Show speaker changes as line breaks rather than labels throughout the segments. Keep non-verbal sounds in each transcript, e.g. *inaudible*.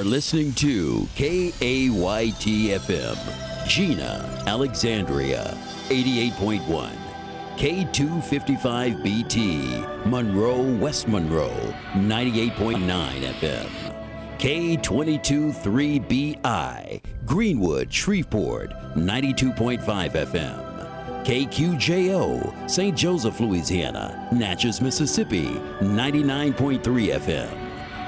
Are listening to KAYT FM, Gina, Alexandria, 88.1. K255BT, Monroe, West Monroe, 98.9 FM. K223BI, Greenwood, Shreveport, 92.5 FM. KQJO, St. Joseph, Louisiana, Natchez, Mississippi, 99.3 FM.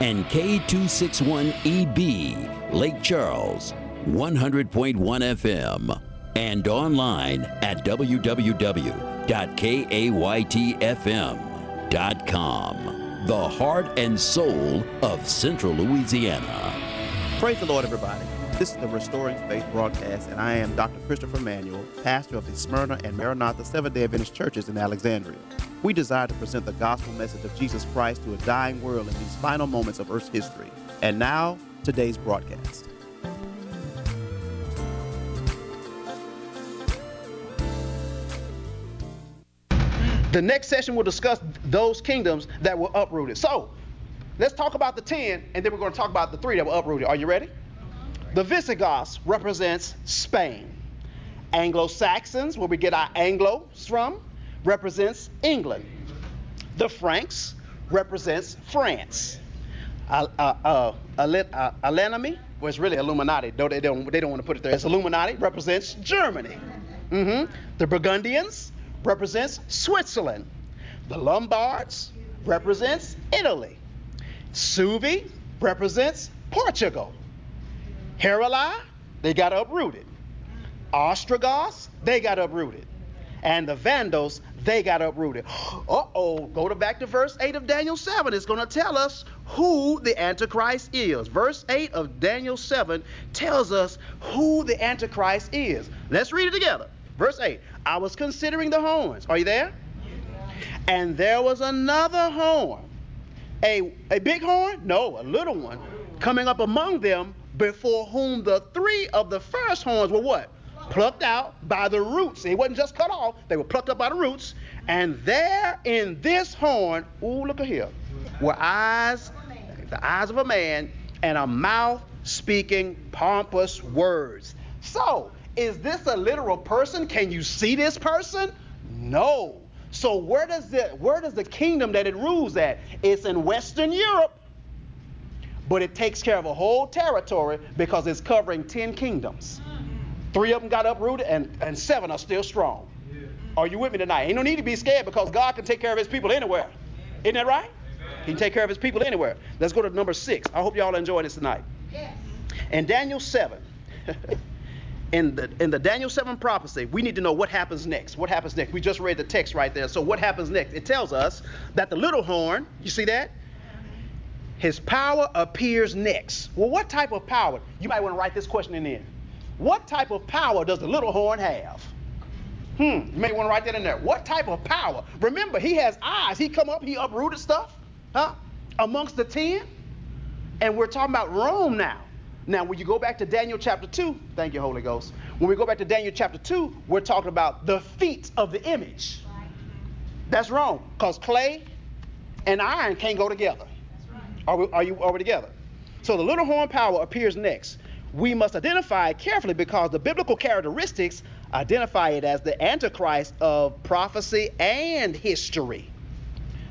And K261EB, Lake Charles, 100.1 FM. And online at www.kaytfm.com, the heart and soul of Central Louisiana.
Praise the Lord, everybody. This is the Restoring Faith broadcast, and I am Dr. Christopher Manuel, pastor of the Smyrna and Maranatha Seventh day Adventist churches in Alexandria. We desire to present the gospel message of Jesus Christ to a dying world in these final moments of Earth's history. And now, today's broadcast. The next session will discuss those kingdoms that were uprooted. So, let's talk about the 10, and then we're going to talk about the three that were uprooted. Are you ready? The Visigoths represents Spain. Anglo-Saxons, where we get our Anglos from, represents England. The Franks represents France. Uh, uh, uh, well, it's really Illuminati, though they don't, they don't want to put it there. It's Illuminati, represents Germany. Mm-hmm. The Burgundians represents Switzerland. The Lombards represents Italy. Suevi represents Portugal. Heruli, they got uprooted. Ostrogoths, they got uprooted. And the Vandals, they got uprooted. Uh oh, go to back to verse 8 of Daniel 7. It's going to tell us who the Antichrist is. Verse 8 of Daniel 7 tells us who the Antichrist is. Let's read it together. Verse 8 I was considering the horns. Are you there? And there was another horn. A, a big horn? No, a little one. Coming up among them, before whom the three of the first horns were what? Plucked out by the roots. It wasn't just cut off, they were plucked up by the roots. And there in this horn, ooh, look at here, were eyes, the eyes of a man, and a mouth speaking pompous words. So, is this a literal person? Can you see this person? No. So where does the where does the kingdom that it rules at? It's in Western Europe, but it takes care of a whole territory because it's covering 10 kingdoms. Three of them got uprooted and, and seven are still strong. Are you with me tonight? Ain't no need to be scared because God can take care of his people anywhere. Isn't that right? He can take care of his people anywhere. Let's go to number six. I hope y'all enjoy this tonight. Yes. In Daniel 7, *laughs* in the in the Daniel 7 prophecy, we need to know what happens next. What happens next? We just read the text right there. So what happens next? It tells us that the little horn, you see that? His power appears next. Well, what type of power? You might want to write this question in there. What type of power does the little horn have? Hmm, you may want to write that in there. What type of power? Remember, he has eyes. He come up, he uprooted stuff, huh? Amongst the ten. And we're talking about Rome now. Now, when you go back to Daniel chapter 2, thank you, Holy Ghost. When we go back to Daniel chapter 2, we're talking about the feet of the image. That's wrong, because clay and iron can't go together. Are, we, are, you, are we together? So the little horn power appears next. We must identify it carefully because the biblical characteristics identify it as the antichrist of prophecy and history.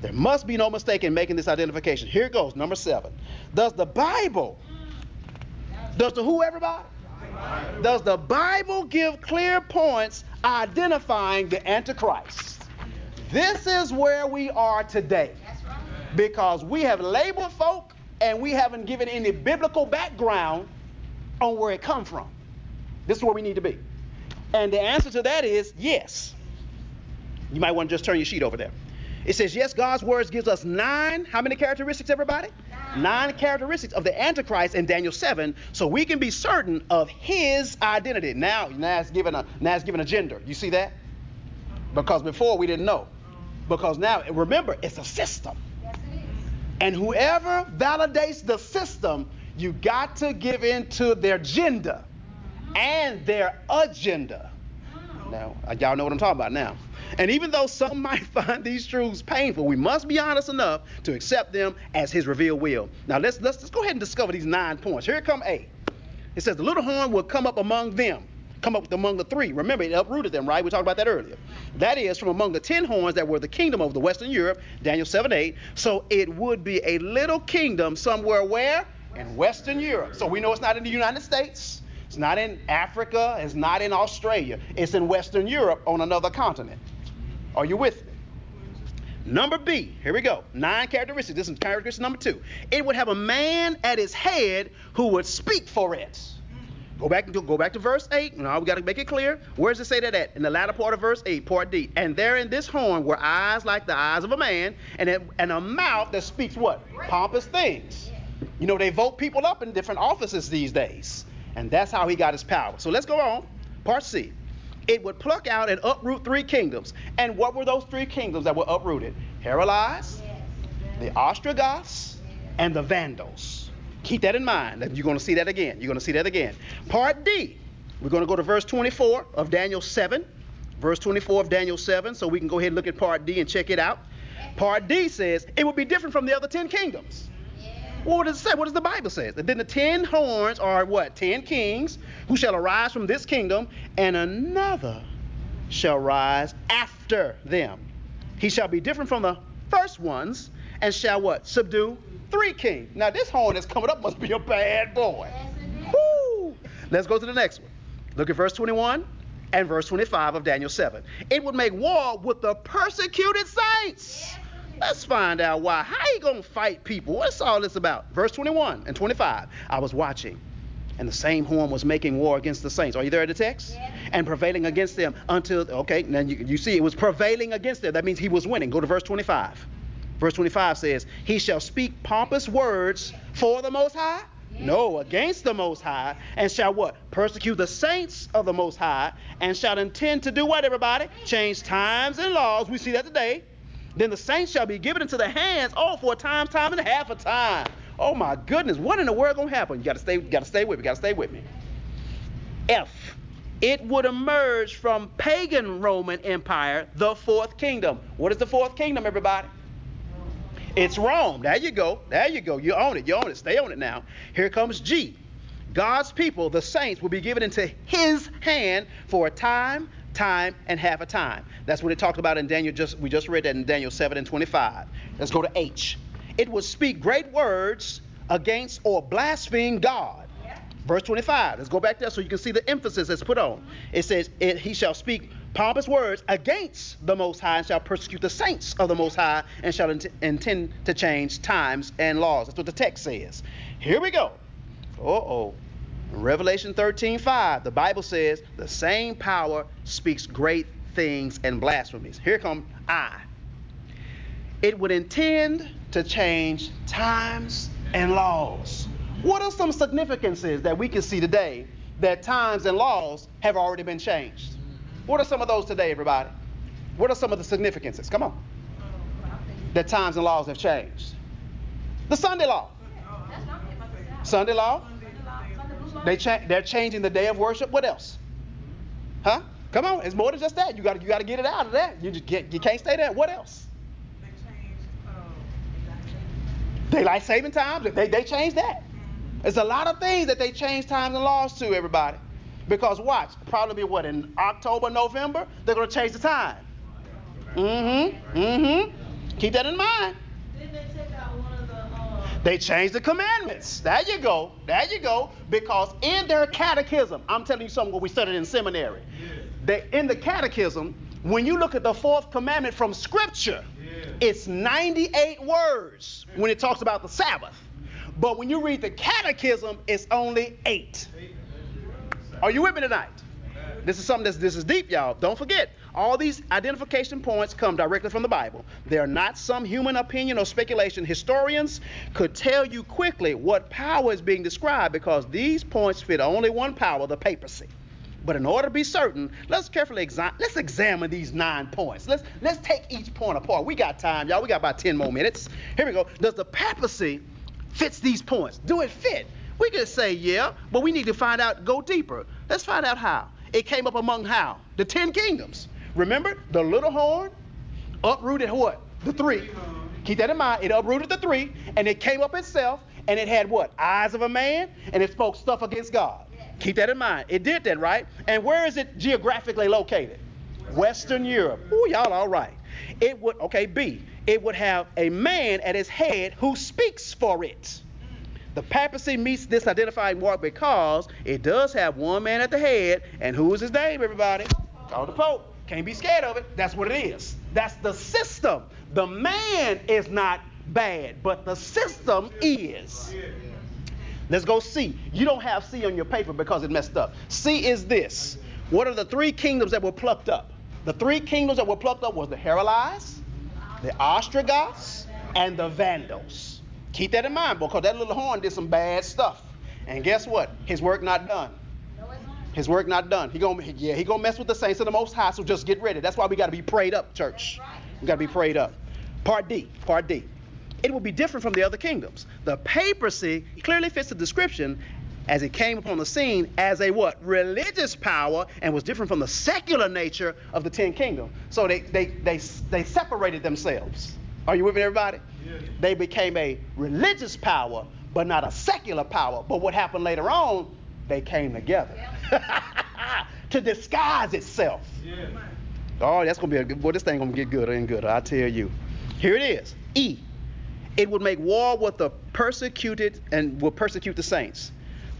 There must be no mistake in making this identification. Here it goes, number seven. Does the Bible does the who, everybody? Does the Bible give clear points identifying the Antichrist? This is where we are today. Because we have labeled folk and we haven't given any biblical background on where it come from. This is where we need to be. And the answer to that is yes. You might want to just turn your sheet over there. It says, yes, God's words gives us nine, how many characteristics, everybody? nine characteristics of the Antichrist in Daniel 7 so we can be certain of his identity. Now, now it's given a now it's given a gender. You see that? Because before we didn't know. Because now remember it's a system. And whoever validates the system, you got to give in to their gender and their agenda. Now, y'all know what I'm talking about now. And even though some *laughs* might find these truths painful, we must be honest enough to accept them as his revealed will. Now let's let's, let's go ahead and discover these nine points. Here come A. It says the little horn will come up among them. Come up among the three. Remember, it uprooted them, right? We talked about that earlier. That is from among the ten horns that were the kingdom of the Western Europe, Daniel 7 8. So it would be a little kingdom somewhere where? In Western Europe. So we know it's not in the United States. It's not in Africa. It's not in Australia. It's in Western Europe on another continent. Are you with me? Number B, here we go. Nine characteristics. This is characteristic number two. It would have a man at its head who would speak for it. Go back to go back to verse 8. Now we got to make it clear. Where does it say that at? In the latter part of verse 8, part D. And there in this horn were eyes like the eyes of a man, and, it, and a mouth that speaks what? Pompous things. You know, they vote people up in different offices these days. And that's how he got his power. So let's go on. Part C it would pluck out and uproot three kingdoms. And what were those three kingdoms that were uprooted? Herolias, the Ostrogoths, and the Vandals. Keep that in mind. You're going to see that again. You're going to see that again. Part D, we're going to go to verse 24 of Daniel 7. Verse 24 of Daniel 7, so we can go ahead and look at part D and check it out. Part D says it will be different from the other 10 kingdoms. Well, what does it say? What does the Bible say? Then the ten horns are what? Ten kings who shall arise from this kingdom, and another shall rise after them. He shall be different from the first ones, and shall what? Subdue three kings. Now this horn that's coming up must be a bad boy. Woo! Let's go to the next one. Look at verse 21 and verse 25 of Daniel 7. It would make war with the persecuted saints. Let's find out why. How you gonna fight people? What's all this about? Verse 21 and 25. I was watching, and the same horn was making war against the saints. Are you there at the text? Yeah. And prevailing against them until okay. Now you, you see it was prevailing against them. That means he was winning. Go to verse 25. Verse 25 says, He shall speak pompous words for the Most High. No, against the Most High, and shall what? Persecute the saints of the Most High, and shall intend to do what, everybody? Change times and laws. We see that today then the saints shall be given into the hands, oh, for a time, time and a half a time. Oh my goodness, what in the world gonna happen? You gotta stay, gotta stay with me, gotta stay with me. F. It would emerge from pagan Roman Empire, the fourth kingdom. What is the fourth kingdom, everybody? It's Rome. There you go. There you go. You own it. You own it. Stay on it now. Here comes G. God's people, the saints, will be given into his hand for a time, time, and half a time. That's what it talked about in Daniel. Just we just read that in Daniel 7 and 25. Let's go to H. It would speak great words against or blaspheme God. Verse 25. Let's go back there so you can see the emphasis that's put on. It says, He shall speak pompous words against the Most High and shall persecute the saints of the Most High and shall int- intend to change times and laws. That's what the text says. Here we go. Uh oh. Revelation 13 5, the Bible says, the same power speaks great things and blasphemies. Here come I. It would intend to change times and laws. What are some significances that we can see today that times and laws have already been changed? What are some of those today, everybody? What are some of the significances? Come on. That times and laws have changed. The Sunday law. Sunday law. They cha- they're changing the day of worship. What else? Huh? Come on, it's more than just that. You got you got to get it out of that. You just get you can't stay there. What else? They changed. Daylight saving times. They they changed that. There's a lot of things that they change times and laws to everybody. Because watch, probably what in October, November, they're gonna change the time. Mm-hmm. Mm-hmm. Keep that in mind. They changed the commandments. There you go. There you go. Because in their catechism, I'm telling you something what we studied in seminary. They, in the catechism, when you look at the fourth commandment from Scripture, it's 98 words when it talks about the Sabbath. But when you read the catechism, it's only eight. Are you with me tonight? This is something that's this is deep, y'all. Don't forget. All these identification points come directly from the Bible. They're not some human opinion or speculation. Historians could tell you quickly what power is being described because these points fit only one power, the papacy. But in order to be certain, let's carefully exa- let's examine these nine points. Let's let's take each point apart. We got time, y'all. We got about 10 more minutes. Here we go. Does the papacy fits these points? Do it fit? We could say yeah, but we need to find out, go deeper. Let's find out how. It came up among how? The ten kingdoms. Remember, the little horn uprooted what? The three. Keep that in mind. It uprooted the three, and it came up itself, and it had what? Eyes of a man, and it spoke stuff against God. Keep that in mind. It did that, right? And where is it geographically located? Western Europe. Ooh, y'all all right. It would, okay, B, it would have a man at its head who speaks for it. The papacy meets this identifying mark because it does have one man at the head, and who is his name, everybody? Called the Pope. Can't be scared of it. That's what it is. That's the system. The man is not bad, but the system is. Let's go C. You don't have C on your paper because it messed up. C is this. What are the three kingdoms that were plucked up? The three kingdoms that were plucked up was the Heralites, the Ostrogoths, and the Vandals. Keep that in mind because that little horn did some bad stuff. And guess what? His work not done. His work not done. He gonna yeah, he gonna mess with the saints of the Most High. So just get ready. That's why we got to be prayed up, church. We got to be prayed up. Part D. Part D. It will be different from the other kingdoms. The papacy clearly fits the description as it came upon the scene as a what religious power and was different from the secular nature of the ten kingdoms. So they they they they separated themselves. Are you with me, everybody? Yes. They became a religious power, but not a secular power. But what happened later on? They came together. *laughs* To disguise itself. Yeah. Oh, that's gonna be a good. Boy, this thing gonna get gooder and gooder. I tell you. Here it is. E. It would make war with the persecuted and will persecute the saints.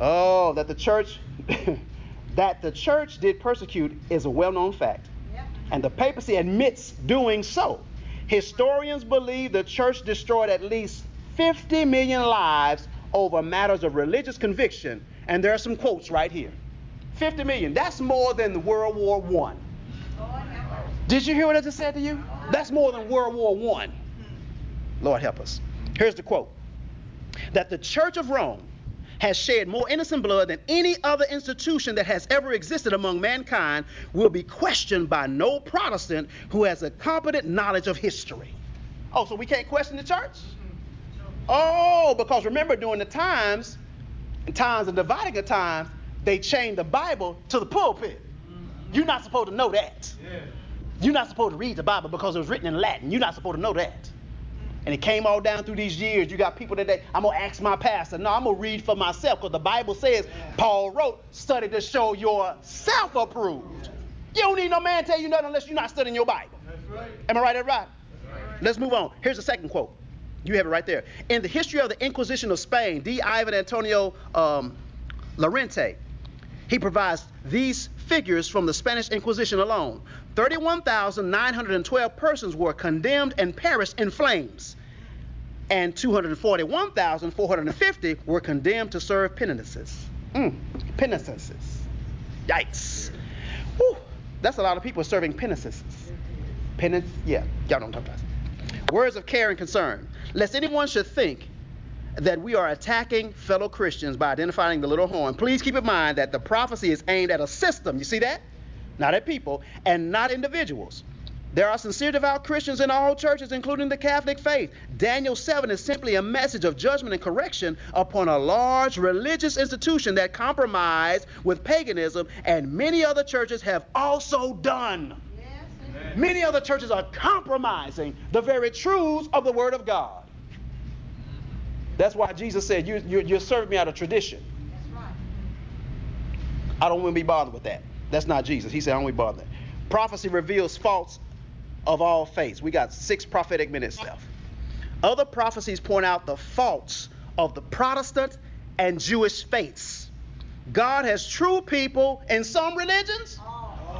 Oh, that the church, *laughs* that the church did persecute is a well-known fact, yep. and the papacy admits doing so. Historians believe the church destroyed at least 50 million lives over matters of religious conviction, and there are some quotes right here. 50 million. That's more than World War One. Did you hear what I just said to you? That's more than World War One. Lord help us. Here's the quote: that the Church of Rome has shed more innocent blood than any other institution that has ever existed among mankind will be questioned by no Protestant who has a competent knowledge of history. Oh, so we can't question the church? Oh, because remember during the times, times of dividing of times, they chained the Bible to the pulpit. You're not supposed to know that. Yeah. You're not supposed to read the Bible because it was written in Latin. You're not supposed to know that. And it came all down through these years. You got people today, I'm going to ask my pastor. No, I'm going to read for myself because the Bible says, Paul wrote, study to show yourself approved. You don't need no man tell you nothing unless you're not studying your Bible. Right. Am I right? Am I right? right? Let's move on. Here's the second quote. You have it right there. In the history of the Inquisition of Spain, D. Ivan Antonio um, Llorente he provides these figures from the Spanish Inquisition alone. 31,912 persons were condemned and perished in flames, and 241,450 were condemned to serve penitences. Mm, penitences. Yikes. Whew, that's a lot of people serving penitences. Penance, yeah, y'all don't talk about. Words of care and concern. Lest anyone should think that we are attacking fellow Christians by identifying the little horn, please keep in mind that the prophecy is aimed at a system. You see that? Not at people and not individuals. There are sincere devout Christians in all churches, including the Catholic faith. Daniel 7 is simply a message of judgment and correction upon a large religious institution that compromised with paganism, and many other churches have also done. Yes. Many other churches are compromising the very truths of the Word of God. That's why Jesus said, you, you, you're serving me out of tradition. Right. I don't want to be bothered with that. That's not Jesus. He said, I to be bothered. Prophecy reveals faults of all faiths. We got six prophetic minutes left. Other prophecies point out the faults of the Protestant and Jewish faiths. God has true people in some religions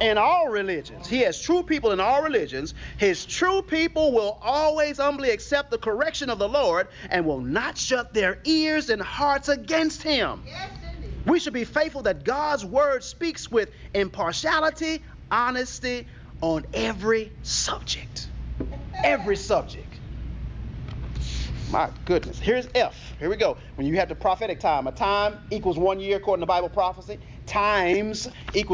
in all religions. He has true people in all religions. His true people will always humbly accept the correction of the Lord and will not shut their ears and hearts against him. Yes, we should be faithful that God's word speaks with impartiality, honesty on every subject. Every subject. My goodness. Here's F. Here we go. When you have the prophetic time, a time equals one year according to Bible prophecy. Times equals